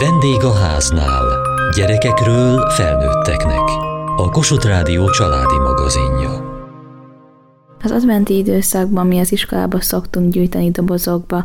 Vendég a háznál. Gyerekekről felnőtteknek. A Kossuth Rádió családi magazinja. Az adventi időszakban mi az iskolába szoktunk gyűjteni dobozokba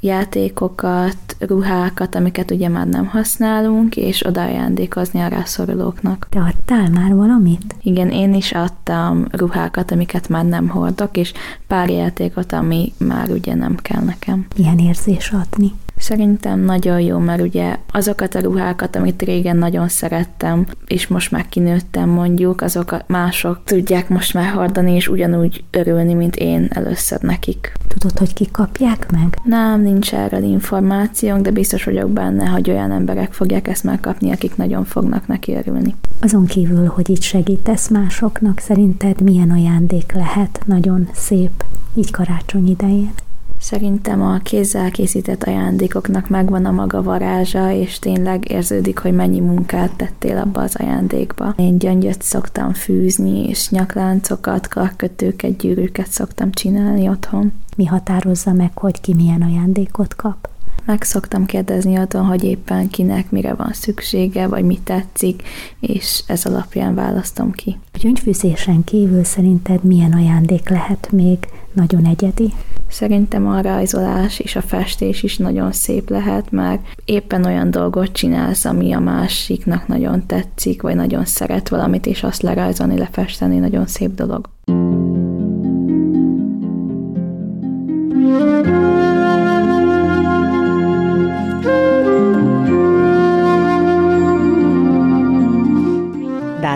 játékokat, ruhákat, amiket ugye már nem használunk, és odaajándékozni a rászorulóknak. Te adtál már valamit? Igen, én is adtam ruhákat, amiket már nem hordok, és pár játékot, ami már ugye nem kell nekem. Milyen érzés adni? Szerintem nagyon jó, mert ugye azokat a ruhákat, amit régen nagyon szerettem, és most már kinőttem mondjuk, azokat mások tudják most már hordani, és ugyanúgy örülni, mint én először nekik. Tudod, hogy ki kapják meg? Nem, nincs erről információnk, de biztos vagyok benne, hogy olyan emberek fogják ezt megkapni, akik nagyon fognak neki örülni. Azon kívül, hogy itt segítesz másoknak, szerinted milyen ajándék lehet nagyon szép így karácsony idején? Szerintem a kézzel készített ajándékoknak megvan a maga varázsa, és tényleg érződik, hogy mennyi munkát tettél abba az ajándékba. Én gyöngyöt szoktam fűzni, és nyakláncokat, karkötőket, gyűrűket szoktam csinálni otthon. Mi határozza meg, hogy ki milyen ajándékot kap? Meg szoktam kérdezni otthon, hogy éppen kinek mire van szüksége, vagy mi tetszik, és ez alapján választom ki. A gyöngyfűzésen kívül szerinted milyen ajándék lehet még nagyon egyedi? Szerintem a rajzolás és a festés is nagyon szép lehet, mert éppen olyan dolgot csinálsz, ami a másiknak nagyon tetszik, vagy nagyon szeret valamit, és azt lerajzolni, lefesteni nagyon szép dolog.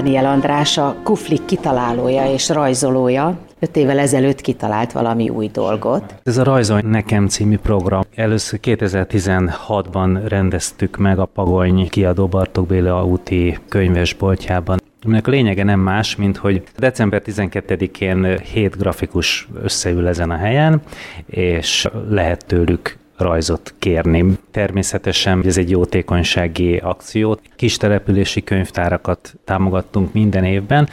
Dániel András a Kuflik kitalálója és rajzolója, öt évvel ezelőtt kitalált valami új dolgot. Ez a Rajzolj Nekem című program. Először 2016-ban rendeztük meg a Pagony kiadó Bartók Béla úti könyvesboltjában. Aminek a lényege nem más, mint hogy december 12-én hét grafikus összeül ezen a helyen, és lehet tőlük rajzot kérni. Természetesen ez egy jótékonysági akció. Kis települési könyvtárakat támogattunk minden évben.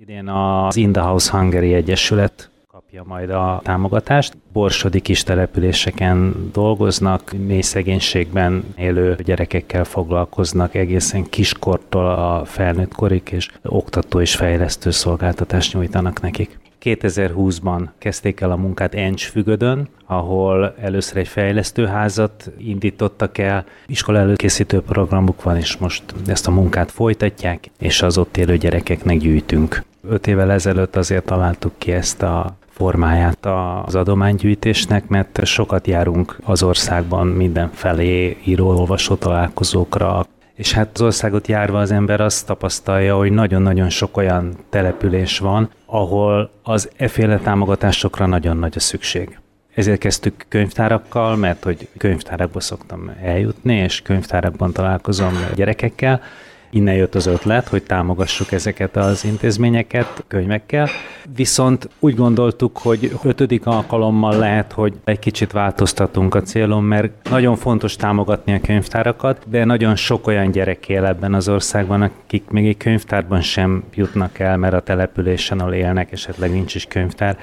Idén az In the House Hungary Egyesület kapja majd a támogatást. Borsodi kis településeken dolgoznak, mély szegénységben élő gyerekekkel foglalkoznak egészen kiskortól a felnőtt korig, és oktató és fejlesztő szolgáltatást nyújtanak nekik. 2020-ban kezdték el a munkát Encsfügödön, ahol először egy fejlesztőházat indítottak el, iskola előkészítő programuk van, és most ezt a munkát folytatják, és az ott élő gyerekeknek gyűjtünk. Öt évvel ezelőtt azért találtuk ki ezt a formáját az adománygyűjtésnek, mert sokat járunk az országban mindenfelé író-olvasó találkozókra, és hát az országot járva az ember azt tapasztalja, hogy nagyon-nagyon sok olyan település van, ahol az efféle támogatásokra nagyon nagy a szükség. Ezért kezdtük könyvtárakkal, mert hogy könyvtárakba szoktam eljutni, és könyvtárakban találkozom gyerekekkel, Innen jött az ötlet, hogy támogassuk ezeket az intézményeket könyvekkel. Viszont úgy gondoltuk, hogy ötödik alkalommal lehet, hogy egy kicsit változtatunk a célon, mert nagyon fontos támogatni a könyvtárakat, de nagyon sok olyan gyerek él ebben az országban, akik még egy könyvtárban sem jutnak el, mert a településen, ahol élnek, esetleg nincs is könyvtár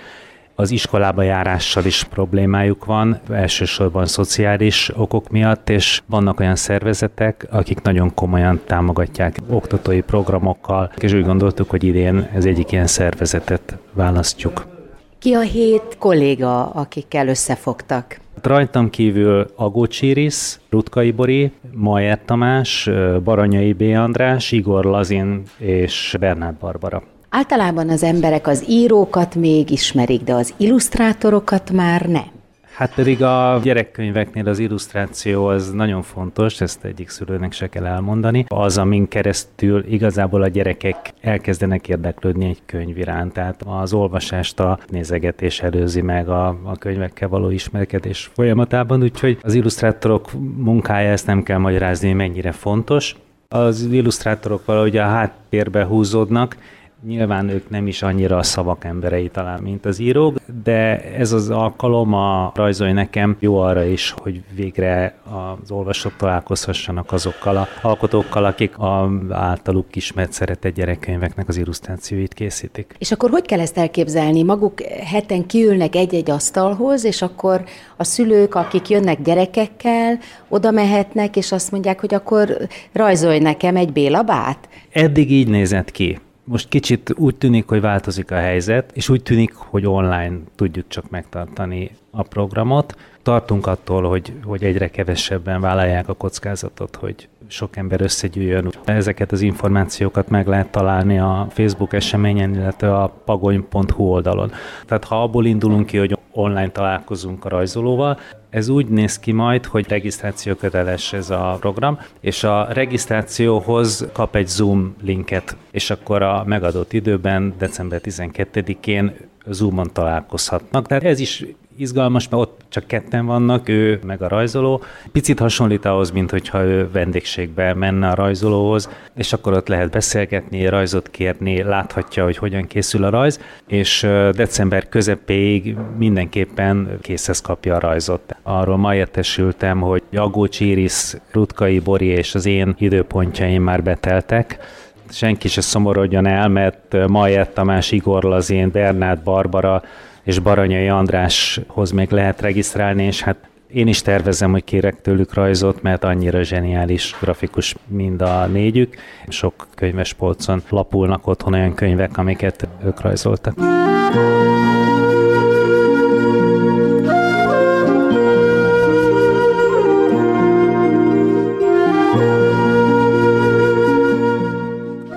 az iskolába járással is problémájuk van, elsősorban szociális okok miatt, és vannak olyan szervezetek, akik nagyon komolyan támogatják oktatói programokkal, és úgy gondoltuk, hogy idén ez egyik ilyen szervezetet választjuk. Ki a hét kolléga, akikkel összefogtak? Rajtam kívül Agó Csiris, Rutkai Bori, Majer Tamás, Baranyai B. András, Igor Lazin és Bernát Barbara. Általában az emberek az írókat még ismerik, de az illusztrátorokat már nem. Hát pedig a gyerekkönyveknél az illusztráció az nagyon fontos, ezt egyik szülőnek se kell elmondani. Az, amin keresztül igazából a gyerekek elkezdenek érdeklődni egy könyv iránt, tehát az olvasást a nézegetés előzi meg a, a könyvekkel való ismerkedés folyamatában, úgyhogy az illusztrátorok munkája, ezt nem kell magyarázni, mennyire fontos. Az illusztrátorok valahogy a háttérbe húzódnak, Nyilván ők nem is annyira a szavak emberei talán, mint az írók, de ez az alkalom a rajzolj nekem jó arra is, hogy végre az olvasók találkozhassanak azokkal a alkotókkal, akik a általuk ismert szeretett gyerekkönyveknek az illusztrációit készítik. És akkor hogy kell ezt elképzelni? Maguk heten kiülnek egy-egy asztalhoz, és akkor a szülők, akik jönnek gyerekekkel, oda mehetnek, és azt mondják, hogy akkor rajzolj nekem egy bélabát? Eddig így nézett ki. Most kicsit úgy tűnik, hogy változik a helyzet, és úgy tűnik, hogy online tudjuk csak megtartani a programot. Tartunk attól, hogy, hogy egyre kevesebben vállalják a kockázatot, hogy sok ember összegyűjjön. Ezeket az információkat meg lehet találni a Facebook eseményen, illetve a pagony.hu oldalon. Tehát ha abból indulunk ki, hogy online találkozunk a rajzolóval, ez úgy néz ki majd, hogy regisztráció köteles ez a program, és a regisztrációhoz kap egy Zoom linket, és akkor a megadott időben, december 12-én Zoomon találkozhatnak. Tehát ez is izgalmas, mert ott csak ketten vannak, ő meg a rajzoló. Picit hasonlít ahhoz, mint hogyha ő vendégségbe menne a rajzolóhoz, és akkor ott lehet beszélgetni, rajzot kérni, láthatja, hogy hogyan készül a rajz, és december közepéig mindenképpen készhez kapja a rajzot. Arról ma értesültem, hogy Agócs Iris, Rutkai Bori és az én időpontjaim már beteltek, senki se szomorodjon el, mert Majett Tamás, Igor Lazén, Bernát Barbara és Baranyai Andráshoz még lehet regisztrálni, és hát én is tervezem, hogy kérek tőlük rajzot, mert annyira zseniális grafikus mind a négyük. Sok könyves polcon lapulnak otthon olyan könyvek, amiket ők rajzoltak.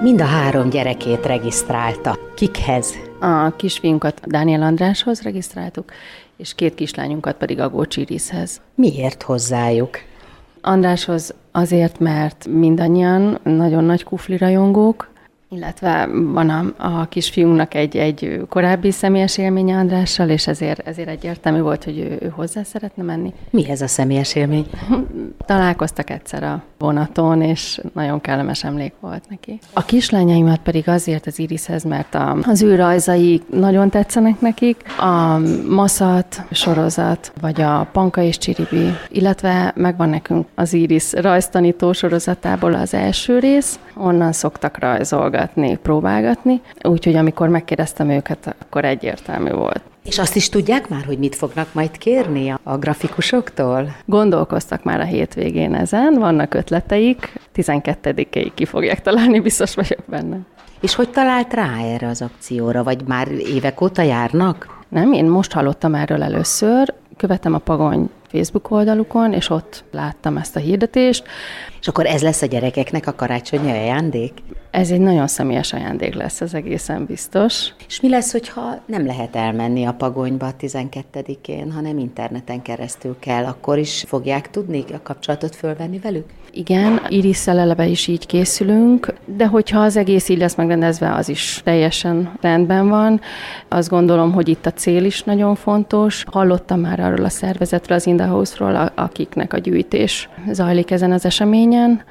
Mind a három gyerekét regisztrálta. Kikhez? A kisfiunkat Dániel Andráshoz regisztráltuk, és két kislányunkat pedig Agócs Irishez. Miért hozzájuk? Andráshoz azért, mert mindannyian nagyon nagy kufli rajongók, illetve van a, a kisfiúnak egy, egy korábbi személyes élménye Andrással, és ezért, ezért egyértelmű volt, hogy ő, ő hozzá szeretne menni. Mi ez a személyes élmény? Találkoztak egyszer a vonaton, és nagyon kellemes emlék volt neki. A kislányaimat pedig azért az Irishez, mert a, az ő rajzai nagyon tetszenek nekik. A Maszat sorozat, vagy a Panka és Csiribi, illetve megvan nekünk az Iris rajztanító sorozatából az első rész, onnan szoktak rajzolgatni, próbálgatni, úgyhogy amikor megkérdeztem őket, akkor egyértelmű volt. És azt is tudják már, hogy mit fognak majd kérni a grafikusoktól? Gondolkoztak már a hétvégén ezen, vannak ötleteik, 12-ig ki fogják találni, biztos vagyok benne. És hogy talált rá erre az akcióra, vagy már évek óta járnak? Nem, én most hallottam erről először, követem a Pagony Facebook oldalukon, és ott láttam ezt a hirdetést. És akkor ez lesz a gyerekeknek a karácsonyi ajándék? Ez egy nagyon személyes ajándék lesz, ez egészen biztos. És mi lesz, hogyha nem lehet elmenni a pagonyba a 12-én, hanem interneten keresztül kell, akkor is fogják tudni a kapcsolatot fölvenni velük? Igen, Irisszel eleve is így készülünk, de hogyha az egész így lesz megrendezve, az is teljesen rendben van. Azt gondolom, hogy itt a cél is nagyon fontos. Hallottam már arról a szervezetről, az Indahouse-ról, akiknek a gyűjtés zajlik ezen az eseményen.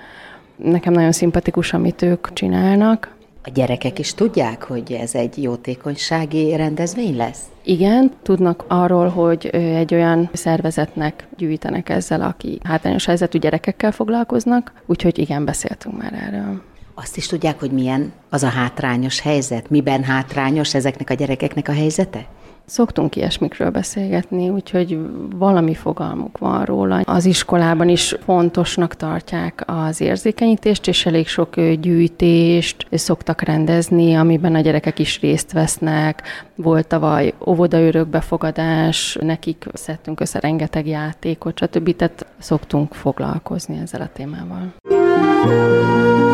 Nekem nagyon szimpatikus, amit ők csinálnak. A gyerekek is tudják, hogy ez egy jótékonysági rendezvény lesz? Igen, tudnak arról, hogy egy olyan szervezetnek gyűjtenek ezzel, aki hátrányos helyzetű gyerekekkel foglalkoznak, úgyhogy igen, beszéltünk már erről. Azt is tudják, hogy milyen az a hátrányos helyzet? Miben hátrányos ezeknek a gyerekeknek a helyzete? Szoktunk ilyesmikről beszélgetni, úgyhogy valami fogalmuk van róla. Az iskolában is fontosnak tartják az érzékenyítést, és elég sok gyűjtést szoktak rendezni, amiben a gyerekek is részt vesznek. Volt tavaly óvodaörökbefogadás, nekik szedtünk össze rengeteg játékot, stb. Tehát szoktunk foglalkozni ezzel a témával. mit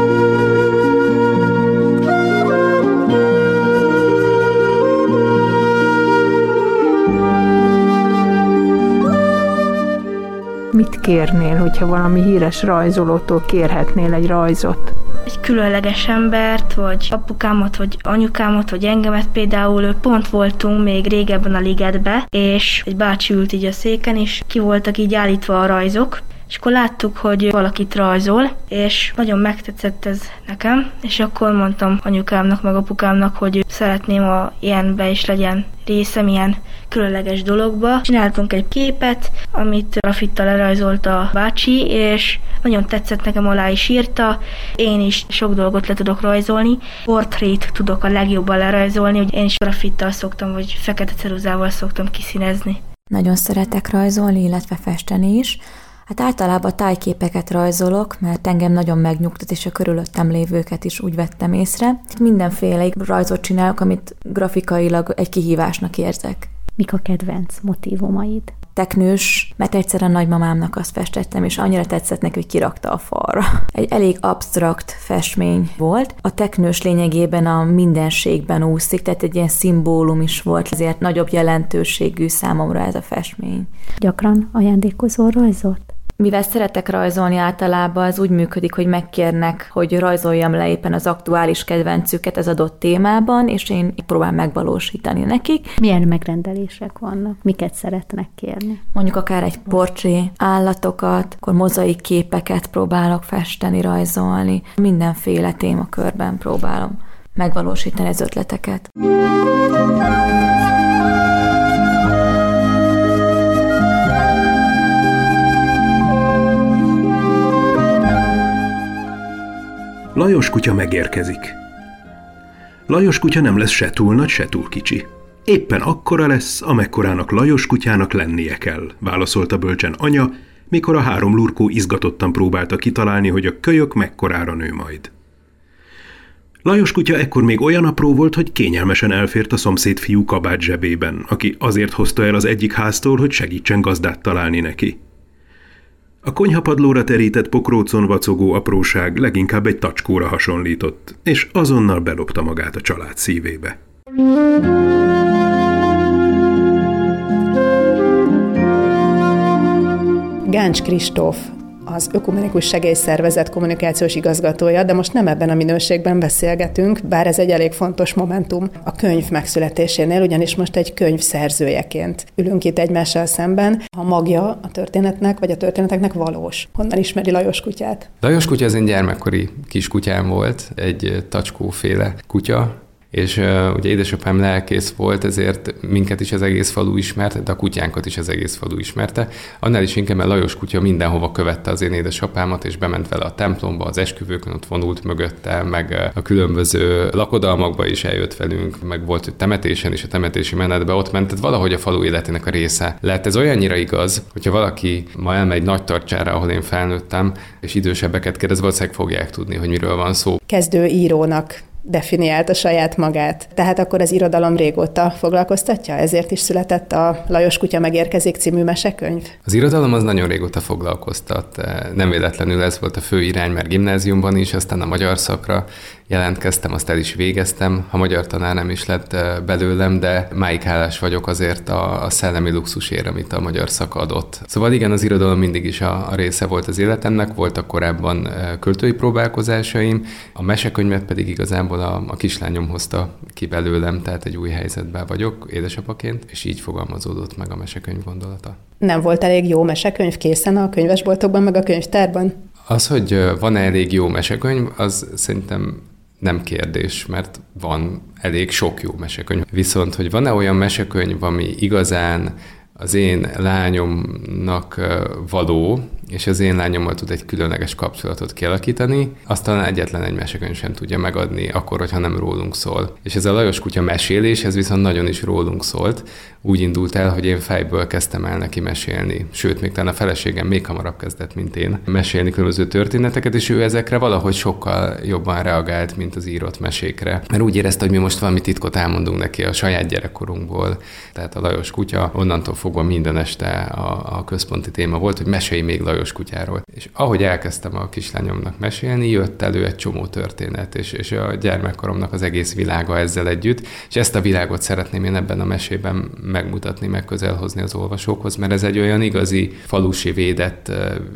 kérnél, hogyha valami híres rajzolótól kérhetnél egy rajzot? Egy különleges embert, vagy apukámat, vagy anyukámat, vagy engemet például pont voltunk még régebben a ligetbe, és egy bácsi ült így a széken, és ki voltak így állítva a rajzok, és akkor láttuk, hogy valakit rajzol, és nagyon megtetszett ez nekem, és akkor mondtam anyukámnak, meg apukámnak, hogy szeretném, a ilyenbe is legyen részem ilyen különleges dologba. Csináltunk egy képet, amit grafitta lerajzolt a bácsi, és nagyon tetszett nekem, alá is írta. Én is sok dolgot le tudok rajzolni. Portrét tudok a legjobban lerajzolni, hogy én is grafittal szoktam, vagy fekete ceruzával szoktam kiszínezni. Nagyon szeretek rajzolni, illetve festeni is. Hát általában tájképeket rajzolok, mert engem nagyon megnyugtat, és a körülöttem lévőket is úgy vettem észre. Mindenféle rajzot csinálok, amit grafikailag egy kihívásnak érzek. Mik a kedvenc motivumaid? teknős, mert egyszer a nagymamámnak azt festettem, és annyira tetszett neki, hogy kirakta a falra. Egy elég absztrakt festmény volt. A teknős lényegében a mindenségben úszik, tehát egy ilyen szimbólum is volt, ezért nagyobb jelentőségű számomra ez a festmény. Gyakran ajándékozol rajzot? Mivel szeretek rajzolni általában, az úgy működik, hogy megkérnek, hogy rajzoljam le éppen az aktuális kedvencüket az adott témában, és én próbálom megvalósítani nekik. Milyen megrendelések vannak? Miket szeretnek kérni? Mondjuk akár egy portré, állatokat, akkor mozaik képeket próbálok festeni, rajzolni. Mindenféle témakörben próbálom megvalósítani az ötleteket. Lajos kutya megérkezik. Lajos kutya nem lesz se túl nagy, se túl kicsi. Éppen akkora lesz, amekkorának Lajos kutyának lennie kell, válaszolta bölcsen anya, mikor a három lurkó izgatottan próbálta kitalálni, hogy a kölyök mekkorára nő majd. Lajos kutya ekkor még olyan apró volt, hogy kényelmesen elfért a szomszéd fiú kabát zsebében, aki azért hozta el az egyik háztól, hogy segítsen gazdát találni neki. A konyhapadlóra terített pokrócon vacogó apróság leginkább egy tacskóra hasonlított, és azonnal belopta magát a család szívébe. Gáncs Kristóf az Ökumenikus Segélyszervezet kommunikációs igazgatója, de most nem ebben a minőségben beszélgetünk, bár ez egy elég fontos momentum a könyv megszületésénél, ugyanis most egy könyv szerzőjeként ülünk itt egymással szemben. A magja a történetnek, vagy a történeteknek valós. Honnan ismeri Lajos kutyát? Lajos kutya az én gyermekkori kiskutyám volt, egy tacskóféle kutya, és uh, ugye édesapám lelkész volt, ezért minket is az egész falu ismerte, de a kutyánkat is az egész falu ismerte. Annál is inkább, mert Lajos kutya mindenhova követte az én édesapámat, és bement vele a templomba, az esküvőkön ott vonult mögötte, meg a különböző lakodalmakba is eljött velünk, meg volt, temetésen is, a temetési menetbe ott ment, tehát valahogy a falu életének a része. Lehet ez olyannyira igaz, hogyha valaki ma elmegy nagy tartsára, ahol én felnőttem, és idősebbeket kérdez, valószínűleg fogják tudni, hogy miről van szó. Kezdő írónak definiálta saját magát. Tehát akkor az irodalom régóta foglalkoztatja, ezért is született a Lajos Kutya megérkezik című mesekönyv? Az irodalom az nagyon régóta foglalkoztat. Nem véletlenül ez volt a fő irány, mert gimnáziumban is, aztán a magyar szakra jelentkeztem, azt el is végeztem. A magyar tanár nem is lett belőlem, de máig hálás vagyok azért a, a szellemi luxusért, amit a magyar szak adott. Szóval igen, az irodalom mindig is a, a része volt az életemnek, voltak korábban költői próbálkozásaim, a mesekönyvet pedig igazából a, a kislányom hozta ki belőlem, tehát egy új helyzetben vagyok édesapaként, és így fogalmazódott meg a mesekönyv gondolata. Nem volt elég jó mesekönyv készen a könyvesboltokban, meg a könyvtárban? Az, hogy van-e elég jó mesekönyv, az szerintem nem kérdés, mert van elég sok jó mesekönyv. Viszont, hogy van-e olyan mesekönyv, ami igazán az én lányomnak való, és az én lányommal tud egy különleges kapcsolatot kialakítani, azt talán egyetlen egy mesekönyv sem tudja megadni, akkor, hogyha nem rólunk szól. És ez a Lajos kutya mesélés, ez viszont nagyon is rólunk szólt. Úgy indult el, hogy én fejből kezdtem el neki mesélni. Sőt, még talán a feleségem még hamarabb kezdett, mint én, mesélni különböző történeteket, és ő ezekre valahogy sokkal jobban reagált, mint az írott mesékre. Mert úgy érezte, hogy mi most valami titkot elmondunk neki a saját gyerekkorunkból. Tehát a Lajos kutya onnantól fogva minden este a, a központi téma volt, hogy mesélj még Lajos Lajos kutyáról. És ahogy elkezdtem a kislányomnak mesélni, jött elő egy csomó történet, és, és a gyermekkoromnak az egész világa ezzel együtt, és ezt a világot szeretném én ebben a mesében megmutatni, megközelhozni az olvasókhoz, mert ez egy olyan igazi falusi védett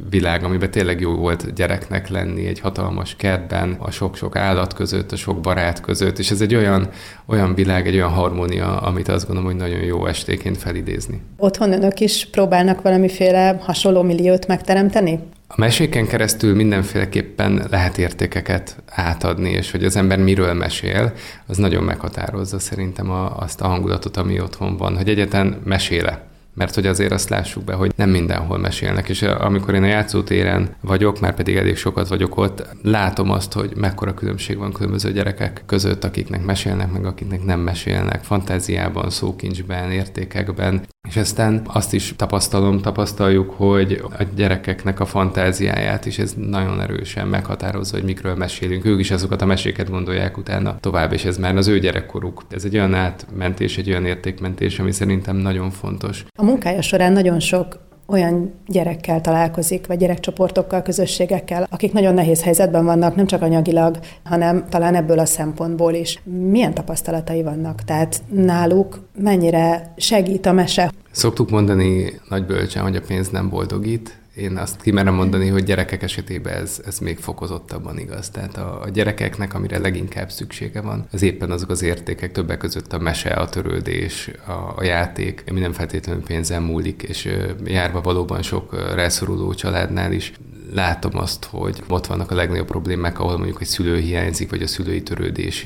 világ, amiben tényleg jó volt gyereknek lenni, egy hatalmas kertben, a sok-sok állat között, a sok barát között, és ez egy olyan, olyan világ, egy olyan harmónia, amit azt gondolom, hogy nagyon jó estéként felidézni. Otthon önök is próbálnak valamiféle hasonló milliót megtalálni, megteremteni? A meséken keresztül mindenféleképpen lehet értékeket átadni, és hogy az ember miről mesél, az nagyon meghatározza szerintem a, azt a hangulatot, ami otthon van, hogy egyetlen meséle mert hogy azért azt lássuk be, hogy nem mindenhol mesélnek, és amikor én a játszótéren vagyok, már pedig elég sokat vagyok ott, látom azt, hogy mekkora különbség van különböző gyerekek között, akiknek mesélnek, meg akiknek nem mesélnek, fantáziában, szókincsben, értékekben, és aztán azt is tapasztalom, tapasztaljuk, hogy a gyerekeknek a fantáziáját is ez nagyon erősen meghatározza, hogy mikről mesélünk. Ők is azokat a meséket gondolják utána tovább, és ez már az ő gyerekkoruk. Ez egy olyan átmentés, egy olyan értékmentés, ami szerintem nagyon fontos. A munkája során nagyon sok olyan gyerekkel találkozik, vagy gyerekcsoportokkal, közösségekkel, akik nagyon nehéz helyzetben vannak, nem csak anyagilag, hanem talán ebből a szempontból is. Milyen tapasztalatai vannak? Tehát náluk mennyire segít a mese? Szoktuk mondani nagy bölcsen, hogy a pénz nem boldogít, én azt kimerem mondani, hogy gyerekek esetében ez, ez még fokozottabban igaz. Tehát a, a gyerekeknek, amire leginkább szüksége van, az éppen azok az értékek, többek között a mese, a törődés, a, a játék, ami nem feltétlenül pénzen múlik, és járva valóban sok rászoruló családnál is látom azt, hogy ott vannak a legnagyobb problémák, ahol mondjuk egy szülő hiányzik, vagy a szülői törődés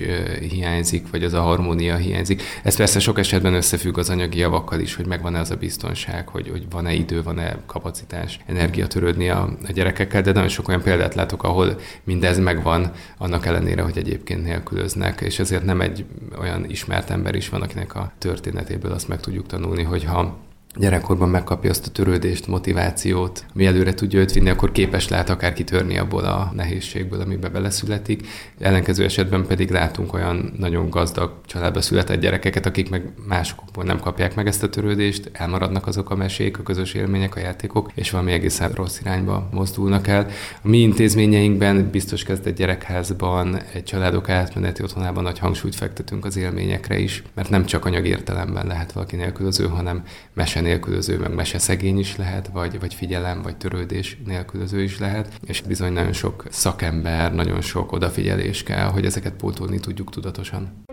hiányzik, vagy az a harmónia hiányzik. Ez persze sok esetben összefügg az anyagi javakkal is, hogy megvan-e az a biztonság, hogy, hogy van-e idő, van-e kapacitás, energia törődni a, a gyerekekkel, de nagyon sok olyan példát látok, ahol mindez megvan, annak ellenére, hogy egyébként nélkülöznek, és ezért nem egy olyan ismert ember is van, akinek a történetéből azt meg tudjuk tanulni, hogy ha gyerekkorban megkapja azt a törődést, motivációt, ami előre tudja őt vinni, akkor képes lehet akár kitörni abból a nehézségből, amiben beleszületik. Ellenkező esetben pedig látunk olyan nagyon gazdag családba született gyerekeket, akik meg másokból nem kapják meg ezt a törődést, elmaradnak azok a mesék, a közös élmények, a játékok, és valami egészen rossz irányba mozdulnak el. A mi intézményeinkben, biztos kezdett gyerekházban, egy családok átmeneti otthonában nagy hangsúlyt fektetünk az élményekre is, mert nem csak anyagértelemben lehet valaki nélkülöző, hanem mese nélkülöző, meg mese szegény is lehet, vagy, vagy figyelem, vagy törődés nélkülöző is lehet, és bizony nagyon sok szakember, nagyon sok odafigyelés kell, hogy ezeket pótolni tudjuk tudatosan.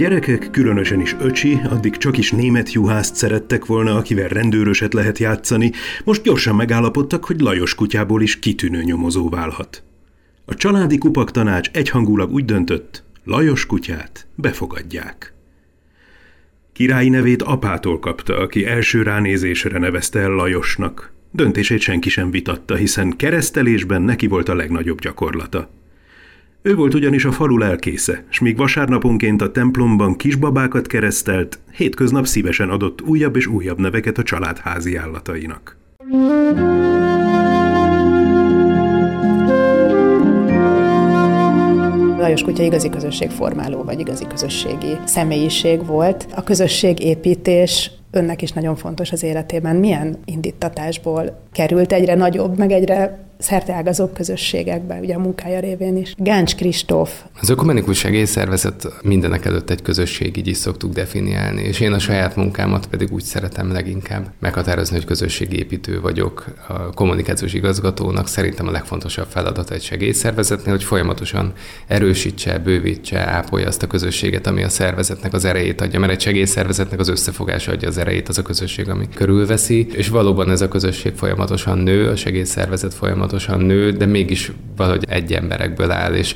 Gyerekek, különösen is öcsi, addig csak is német juhászt szerettek volna, akivel rendőröset lehet játszani, most gyorsan megállapodtak, hogy Lajos kutyából is kitűnő nyomozó válhat. A családi kupak tanács egyhangulag úgy döntött, Lajos kutyát befogadják. Királyi nevét apától kapta, aki első ránézésre nevezte el Lajosnak. Döntését senki sem vitatta, hiszen keresztelésben neki volt a legnagyobb gyakorlata. Ő volt ugyanis a falu lelkésze, s míg vasárnaponként a templomban kisbabákat keresztelt, hétköznap szívesen adott újabb és újabb neveket a család házi állatainak. Lajos kutya igazi közösségformáló, vagy igazi közösségi személyiség volt. A közösségépítés önnek is nagyon fontos az életében. Milyen indítatásból került egyre nagyobb, meg egyre szerteágazóbb közösségekbe, ugye a munkája révén is. Gáncs Kristóf. Az ökumenikus segélyszervezet mindenek előtt egy közösség, így is szoktuk definiálni, és én a saját munkámat pedig úgy szeretem leginkább meghatározni, hogy közösségépítő vagyok. A kommunikációs igazgatónak szerintem a legfontosabb feladata egy segélyszervezetnél, hogy folyamatosan erősítse, bővítse, ápolja azt a közösséget, ami a szervezetnek az erejét adja, mert egy segélyszervezetnek az összefogása adja az erejét, az a közösség, ami körülveszi, és valóban ez a közösség folyamatosan nő, a segélyszervezet folyamatosan folyamatosan nő, de mégis valahogy egy emberekből áll, és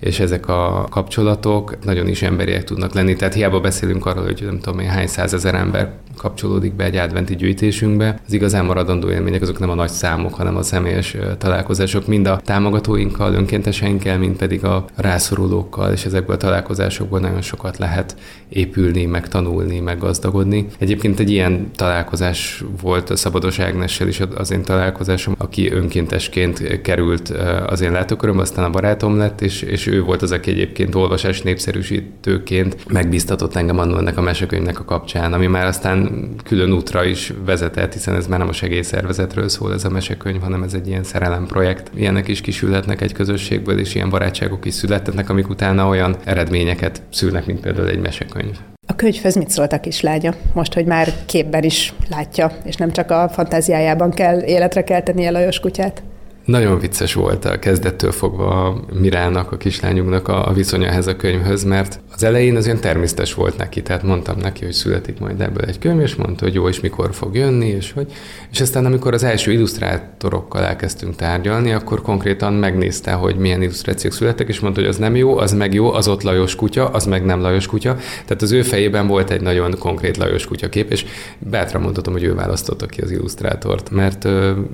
és ezek a kapcsolatok nagyon is emberiek tudnak lenni. Tehát hiába beszélünk arról, hogy nem tudom én hány százezer ember kapcsolódik be egy adventi gyűjtésünkbe. Az igazán maradandó élmények azok nem a nagy számok, hanem a személyes találkozások, mind a támogatóinkkal, önkénteseinkkel, mind pedig a rászorulókkal, és ezekből a találkozásokból nagyon sokat lehet épülni, meg tanulni. Egyébként egy ilyen találkozás volt a Szabados Ágnessel is az én találkozásom, aki önkéntesként került az én látóköröm, aztán a barátom lett, és, és ő volt az, aki egyébként olvasás népszerűsítőként megbíztatott engem annól ennek a mesekönyvnek a kapcsán, ami már aztán külön útra is vezetett, hiszen ez már nem a segélyszervezetről szól ez a mesekönyv, hanem ez egy ilyen szerelemprojekt. Ilyenek is kisülhetnek egy közösségből, és ilyen barátságok is születhetnek, amik utána olyan eredményeket szülnek, mint például egy mesekönyv. A könyvhöz mit szólt a kislánya? Most, hogy már képben is látja, és nem csak a fantáziájában kell életre keltenie Lajos kutyát? Nagyon vicces volt a kezdettől fogva a Mirának, a kislányunknak a, viszonya ehhez a könyvhöz, mert az elején az olyan természetes volt neki, tehát mondtam neki, hogy születik majd ebből egy könyv, és mondta, hogy jó, és mikor fog jönni, és hogy. És aztán, amikor az első illusztrátorokkal elkezdtünk tárgyalni, akkor konkrétan megnézte, hogy milyen illusztrációk születtek, és mondta, hogy az nem jó, az meg jó, az ott Lajos kutya, az meg nem Lajos kutya. Tehát az ő fejében volt egy nagyon konkrét Lajos kutya kép, és bátran mondhatom, hogy ő választotta ki az illusztrátort, mert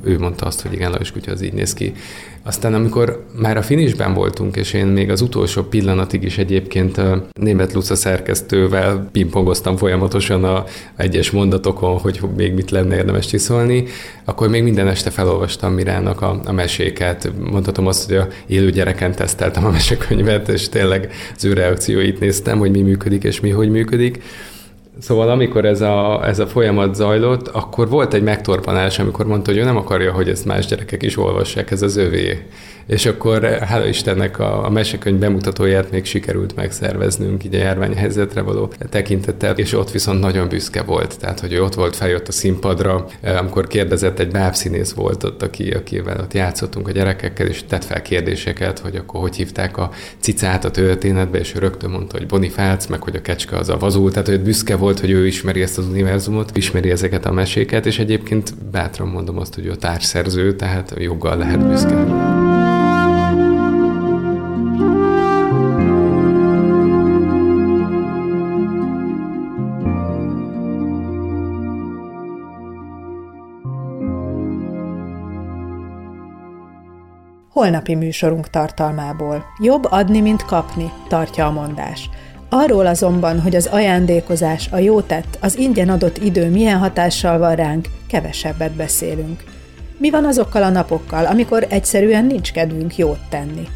ő mondta azt, hogy igen, Lajos kutya az így néz ki. Aztán amikor már a finisben voltunk, és én még az utolsó pillanatig is egyébként a német Luca szerkesztővel pingpongoztam folyamatosan a egyes mondatokon, hogy még mit lenne érdemes csiszolni, akkor még minden este felolvastam Mirának a, a meséket. Mondhatom azt, hogy a élő gyereken teszteltem a mesekönyvet, és tényleg az ő reakcióit néztem, hogy mi működik és mi hogy működik. Szóval amikor ez a, ez a folyamat zajlott, akkor volt egy megtorpanás, amikor mondta, hogy ő nem akarja, hogy ezt más gyerekek is olvassák, ez az övé. És akkor hála Istennek a, a mesekönyv bemutatóját még sikerült megszerveznünk így a járványhelyzetre való tekintettel, és ott viszont nagyon büszke volt, tehát hogy ő ott volt, feljött a színpadra, amikor kérdezett, egy bábszínész volt ott, aki, akivel ott játszottunk a gyerekekkel, és tett fel kérdéseket, hogy akkor hogy hívták a cicát a történetbe, és ő rögtön mondta, hogy Bonifác, meg hogy a kecske az a vazul, tehát hogy büszke volt, hogy ő ismeri ezt az univerzumot, ismeri ezeket a meséket, és egyébként bátran mondom azt, hogy ő a társszerző, tehát joggal lehet büszke. holnapi műsorunk tartalmából. Jobb adni, mint kapni, tartja a mondás. Arról azonban, hogy az ajándékozás, a jó tett, az ingyen adott idő milyen hatással van ránk, kevesebbet beszélünk. Mi van azokkal a napokkal, amikor egyszerűen nincs kedvünk jót tenni?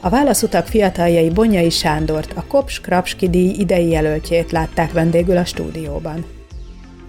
A válaszutak fiataljai Bonyai Sándort, a Kops Krapski díj idei jelöltjét látták vendégül a stúdióban.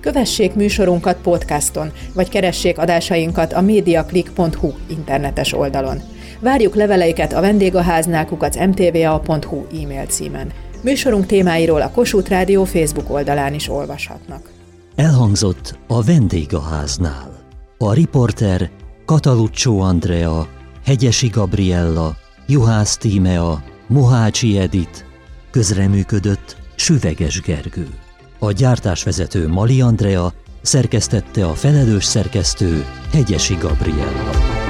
Kövessék műsorunkat podcaston, vagy keressék adásainkat a mediaclick.hu internetes oldalon. Várjuk leveleiket a vendégháznál kukac mtva.hu e-mail címen. Műsorunk témáiról a Kossuth Rádió Facebook oldalán is olvashatnak. Elhangzott a vendégháznál. A riporter Kataluccio Andrea, Hegyesi Gabriella, Juhász Tímea, Mohácsi Edit, közreműködött Süveges Gergő. A gyártásvezető Mali Andrea szerkesztette a felelős szerkesztő Hegyesi Gabriella.